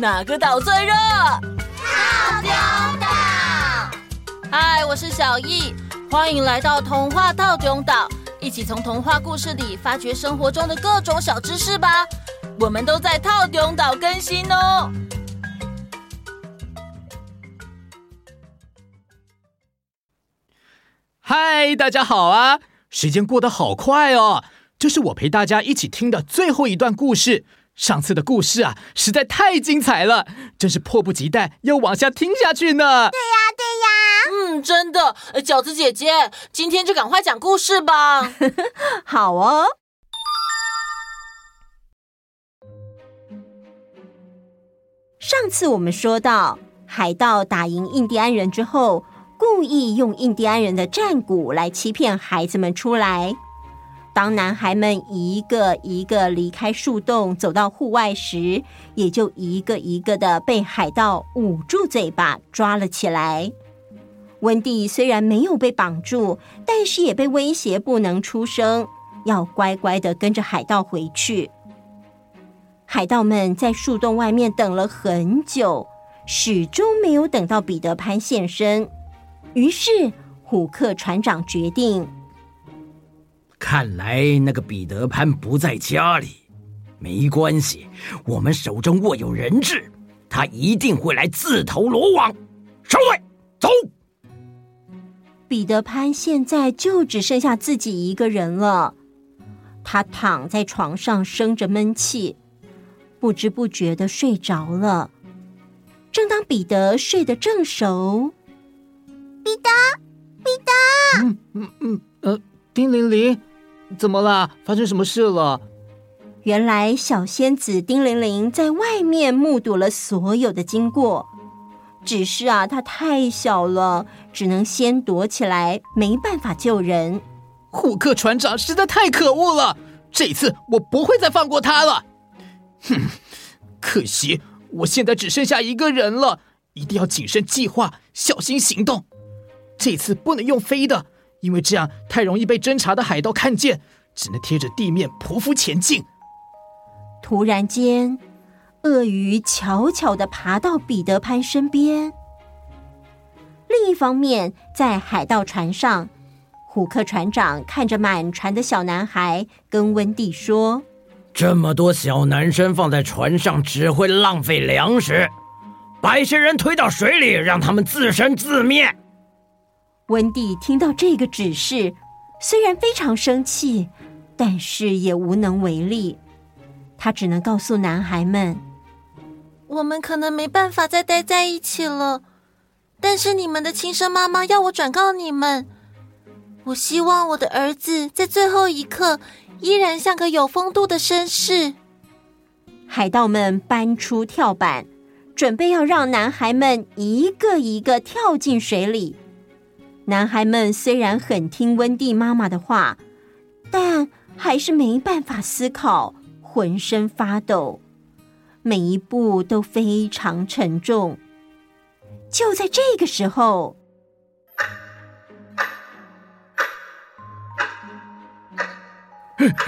哪个岛最热？套丁岛。嗨，我是小易，欢迎来到童话套丁岛，一起从童话故事里发掘生活中的各种小知识吧。我们都在套丁岛更新哦。嗨，大家好啊！时间过得好快哦，这是我陪大家一起听的最后一段故事。上次的故事啊，实在太精彩了，真是迫不及待要往下听下去呢。对呀，对呀。嗯，真的，饺子姐姐，今天就赶快讲故事吧。好哦。上次我们说到，海盗打赢印第安人之后。故意用印第安人的战鼓来欺骗孩子们出来。当男孩们一个一个离开树洞，走到户外时，也就一个一个的被海盗捂住嘴巴抓了起来。温蒂虽然没有被绑住，但是也被威胁不能出声，要乖乖的跟着海盗回去。海盗们在树洞外面等了很久，始终没有等到彼得潘现身。于是，虎克船长决定：看来那个彼得潘不在家里，没关系，我们手中握有人质，他一定会来自投罗网。收队，走！彼得潘现在就只剩下自己一个人了，他躺在床上生着闷气，不知不觉的睡着了。正当彼得睡得正熟，彼得，彼得，嗯嗯嗯，呃，叮铃铃，怎么啦？发生什么事了？原来小仙子丁玲玲在外面目睹了所有的经过，只是啊，她太小了，只能先躲起来，没办法救人。虎克船长实在太可恶了，这次我不会再放过他了。哼，可惜我现在只剩下一个人了，一定要谨慎计划，小心行动。这次不能用飞的，因为这样太容易被侦察的海盗看见，只能贴着地面匍匐前进。突然间，鳄鱼悄悄的爬到彼得潘身边。另一方面，在海盗船上，虎克船长看着满船的小男孩，跟温蒂说：“这么多小男生放在船上，只会浪费粮食，把一些人推到水里，让他们自生自灭。”温蒂听到这个指示，虽然非常生气，但是也无能为力。他只能告诉男孩们：“我们可能没办法再待在一起了，但是你们的亲生妈妈要我转告你们，我希望我的儿子在最后一刻依然像个有风度的绅士。”海盗们搬出跳板，准备要让男孩们一个一个跳进水里。男孩们虽然很听温蒂妈妈的话，但还是没办法思考，浑身发抖，每一步都非常沉重。就在这个时候，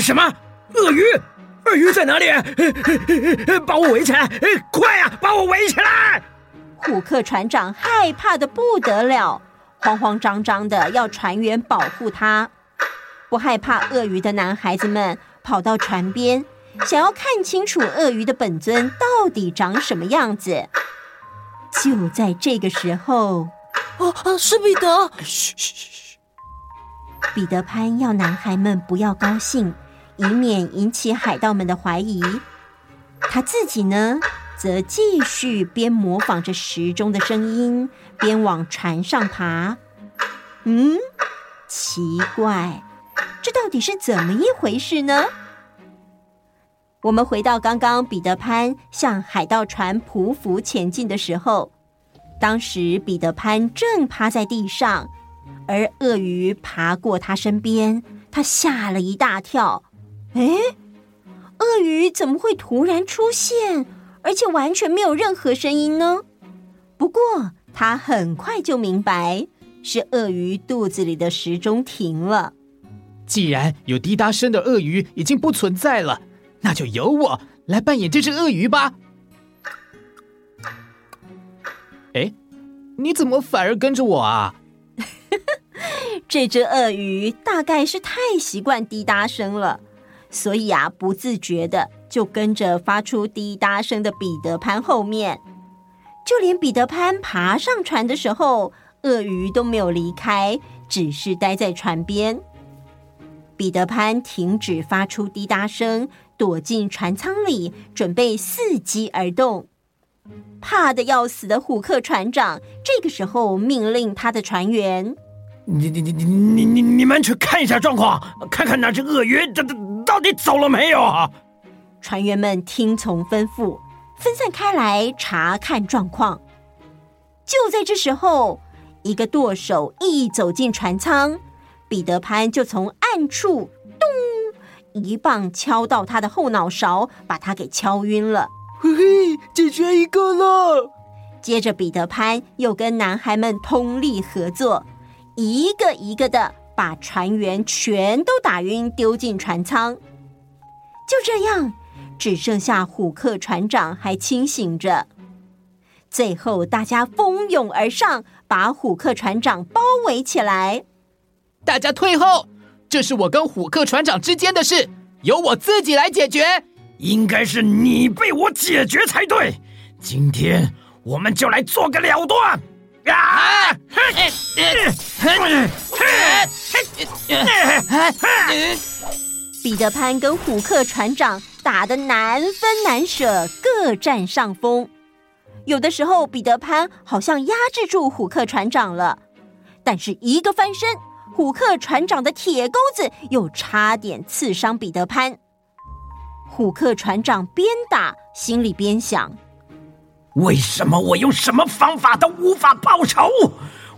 什么？鳄鱼？鳄鱼在哪里？把我围起来！快呀，把我围起来！虎克船长害怕的不得了。慌慌张张的要船员保护他，不害怕鳄鱼的男孩子们跑到船边，想要看清楚鳄鱼的本尊到底长什么样子。就在这个时候，哦哦，是彼得！嘘嘘嘘！彼得潘要男孩们不要高兴，以免引起海盗们的怀疑。他自己呢，则继续边模仿着时钟的声音，边往船上爬。嗯，奇怪，这到底是怎么一回事呢？我们回到刚刚彼得潘向海盗船匍匐前进的时候，当时彼得潘正趴在地上，而鳄鱼爬过他身边，他吓了一大跳。哎，鳄鱼怎么会突然出现？而且完全没有任何声音呢。不过他很快就明白，是鳄鱼肚子里的时钟停了。既然有滴答声的鳄鱼已经不存在了，那就由我来扮演这只鳄鱼吧。哎，你怎么反而跟着我啊？这只鳄鱼大概是太习惯滴答声了，所以啊，不自觉的就跟着发出滴答声的彼得潘后面。就连彼得潘爬上船的时候，鳄鱼都没有离开，只是待在船边。彼得潘停止发出滴答声，躲进船舱里，准备伺机而动。怕得要死的虎克船长这个时候命令他的船员。你你你你你你你们去看一下状况，看看那只鳄鱼这这到底走了没有啊？船员们听从吩咐，分散开来查看状况。就在这时候，一个舵手一走进船舱，彼得潘就从暗处咚一棒敲到他的后脑勺，把他给敲晕了。嘿嘿，解决一个了。接着，彼得潘又跟男孩们通力合作。一个一个的把船员全都打晕，丢进船舱。就这样，只剩下虎克船长还清醒着。最后，大家蜂拥而上，把虎克船长包围起来。大家退后，这是我跟虎克船长之间的事，由我自己来解决。应该是你被我解决才对。今天我们就来做个了断。啊！彼得潘跟虎克船长打得难分难舍，各占上风。有的时候，彼得潘好像压制住虎克船长了，但是一个翻身，虎克船长的铁钩子又差点刺伤彼得潘。虎克船长边打心里边想。为什么我用什么方法都无法报仇？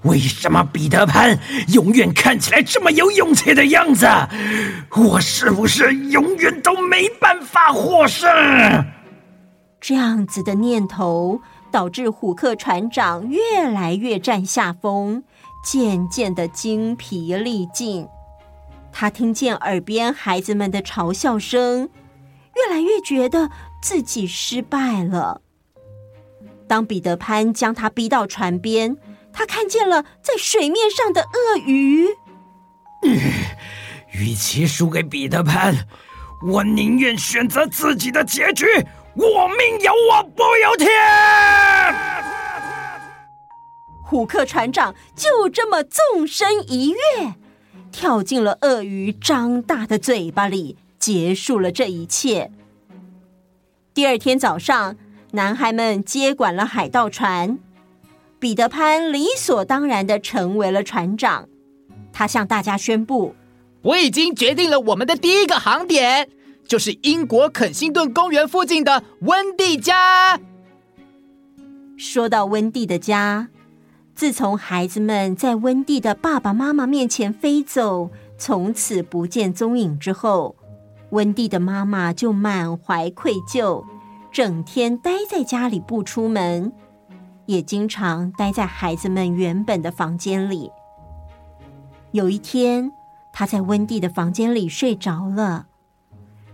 为什么彼得潘永远看起来这么有勇气的样子？我是不是永远都没办法获胜？这样子的念头导致虎克船长越来越占下风，渐渐的精疲力尽。他听见耳边孩子们的嘲笑声，越来越觉得自己失败了。当彼得潘将他逼到船边，他看见了在水面上的鳄鱼。嗯，与其输给彼得潘，我宁愿选择自己的结局。我命由我不由天。虎克船长就这么纵身一跃，跳进了鳄鱼张大的嘴巴里，结束了这一切。第二天早上。男孩们接管了海盗船，彼得潘理所当然的成为了船长。他向大家宣布：“我已经决定了我们的第一个航点，就是英国肯辛顿公园附近的温蒂家。”说到温蒂的家，自从孩子们在温蒂的爸爸妈妈面前飞走，从此不见踪影之后，温蒂的妈妈就满怀愧疚。整天待在家里不出门，也经常待在孩子们原本的房间里。有一天，他在温蒂的房间里睡着了，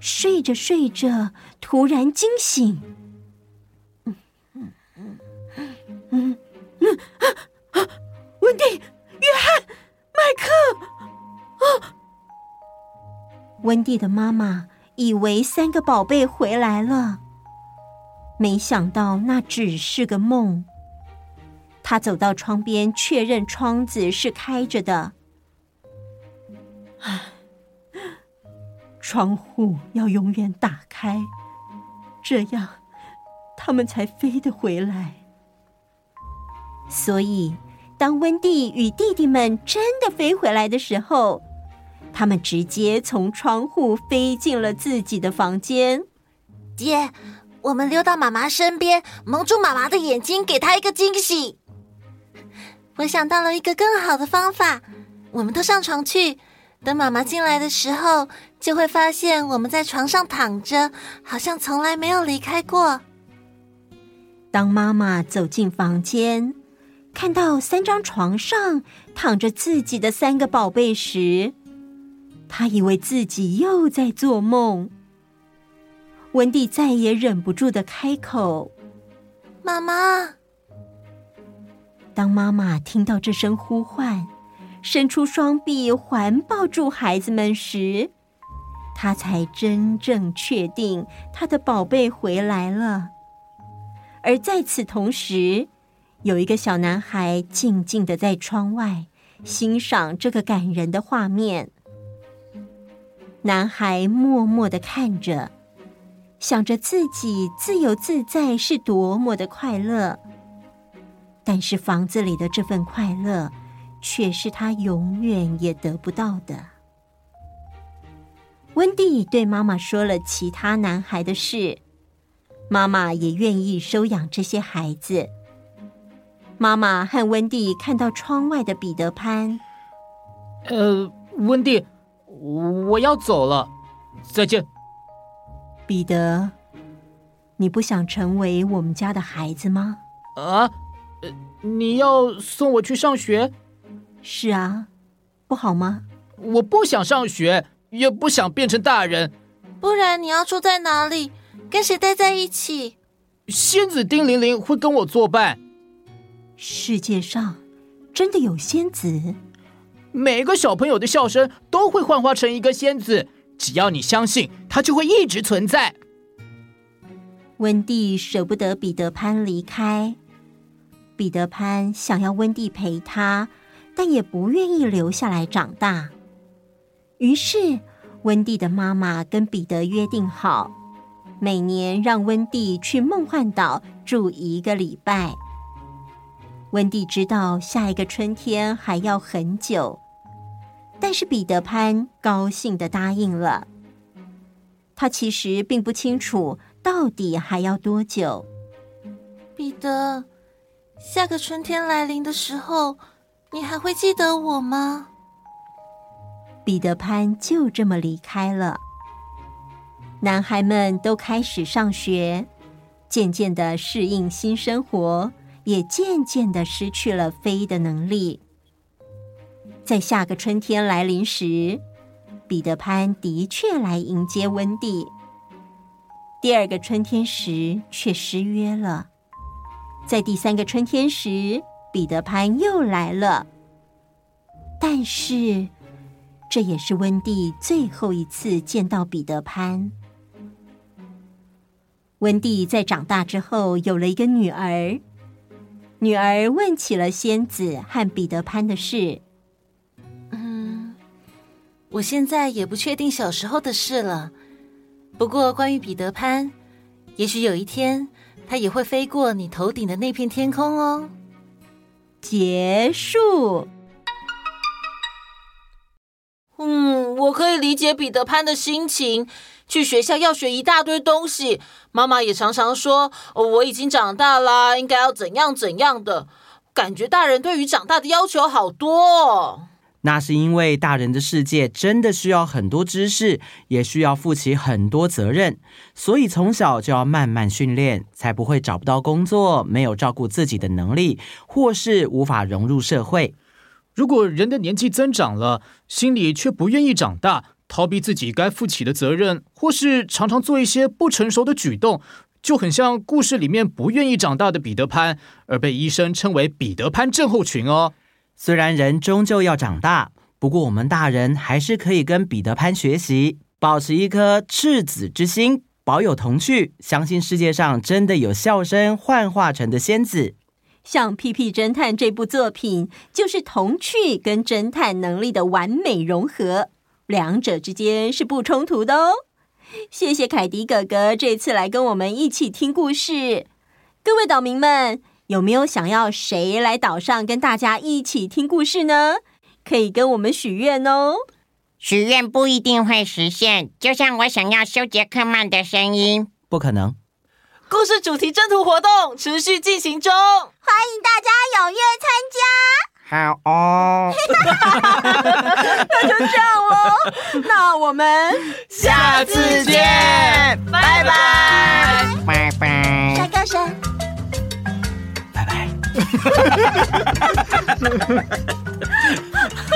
睡着睡着，突然惊醒。嗯嗯嗯嗯嗯啊啊！温蒂、约翰、麦克啊！温蒂的妈妈以为三个宝贝回来了。没想到那只是个梦。他走到窗边，确认窗子是开着的。唉，窗户要永远打开，这样他们才飞得回来。所以，当温蒂与弟弟们真的飞回来的时候，他们直接从窗户飞进了自己的房间。爹。我们溜到妈妈身边，蒙住妈妈的眼睛，给她一个惊喜。我想到了一个更好的方法，我们都上床去，等妈妈进来的时候，就会发现我们在床上躺着，好像从来没有离开过。当妈妈走进房间，看到三张床上躺着自己的三个宝贝时，她以为自己又在做梦。温蒂再也忍不住的开口：“妈妈。”当妈妈听到这声呼唤，伸出双臂环抱住孩子们时，她才真正确定她的宝贝回来了。而在此同时，有一个小男孩静静地在窗外欣赏这个感人的画面。男孩默默的看着，想着自己自由自在是多么的快乐。但是房子里的这份快乐，却是他永远也得不到的。温蒂对妈妈说了其他男孩的事，妈妈也愿意收养这些孩子。妈妈和温蒂看到窗外的彼得潘。呃，温蒂，我要走了，再见。彼得，你不想成为我们家的孩子吗？啊？你要送我去上学？是啊，不好吗？我不想上学，也不想变成大人。不然你要住在哪里？跟谁待在一起？仙子丁玲玲会跟我作伴。世界上真的有仙子？每个小朋友的笑声都会幻化成一个仙子，只要你相信，它就会一直存在。温蒂舍不得彼得潘离开。彼得潘想要温蒂陪他，但也不愿意留下来长大。于是，温蒂的妈妈跟彼得约定好，每年让温蒂去梦幻岛住一个礼拜。温蒂知道下一个春天还要很久，但是彼得潘高兴地答应了。他其实并不清楚到底还要多久。彼得。下个春天来临的时候，你还会记得我吗？彼得潘就这么离开了。男孩们都开始上学，渐渐的适应新生活，也渐渐的失去了飞的能力。在下个春天来临时，彼得潘的确来迎接温蒂。第二个春天时，却失约了。在第三个春天时，彼得潘又来了。但是，这也是温蒂最后一次见到彼得潘。温蒂在长大之后有了一个女儿，女儿问起了仙子和彼得潘的事。嗯，我现在也不确定小时候的事了。不过，关于彼得潘，也许有一天。它也会飞过你头顶的那片天空哦。结束。嗯，我可以理解彼得潘的心情。去学校要学一大堆东西，妈妈也常常说：“我已经长大了，应该要怎样怎样的。”感觉大人对于长大的要求好多。那是因为大人的世界真的需要很多知识，也需要负起很多责任，所以从小就要慢慢训练，才不会找不到工作，没有照顾自己的能力，或是无法融入社会。如果人的年纪增长了，心里却不愿意长大，逃避自己该负起的责任，或是常常做一些不成熟的举动，就很像故事里面不愿意长大的彼得潘，而被医生称为彼得潘症候群哦。虽然人终究要长大，不过我们大人还是可以跟彼得潘学习，保持一颗赤子之心，保有童趣，相信世界上真的有笑声幻化成的仙子。像《屁屁侦探》这部作品，就是童趣跟侦探能力的完美融合，两者之间是不冲突的哦。谢谢凯迪哥哥这次来跟我们一起听故事，各位岛民们。有没有想要谁来岛上跟大家一起听故事呢？可以跟我们许愿哦。许愿不一定会实现，就像我想要修杰克曼的声音，不可能。故事主题征途活动持续进行中，欢迎大家踊跃参加。好哦，那就这样哦。那我们下次见，拜拜，拜拜。帅哥神。Ha ha ha ha ha!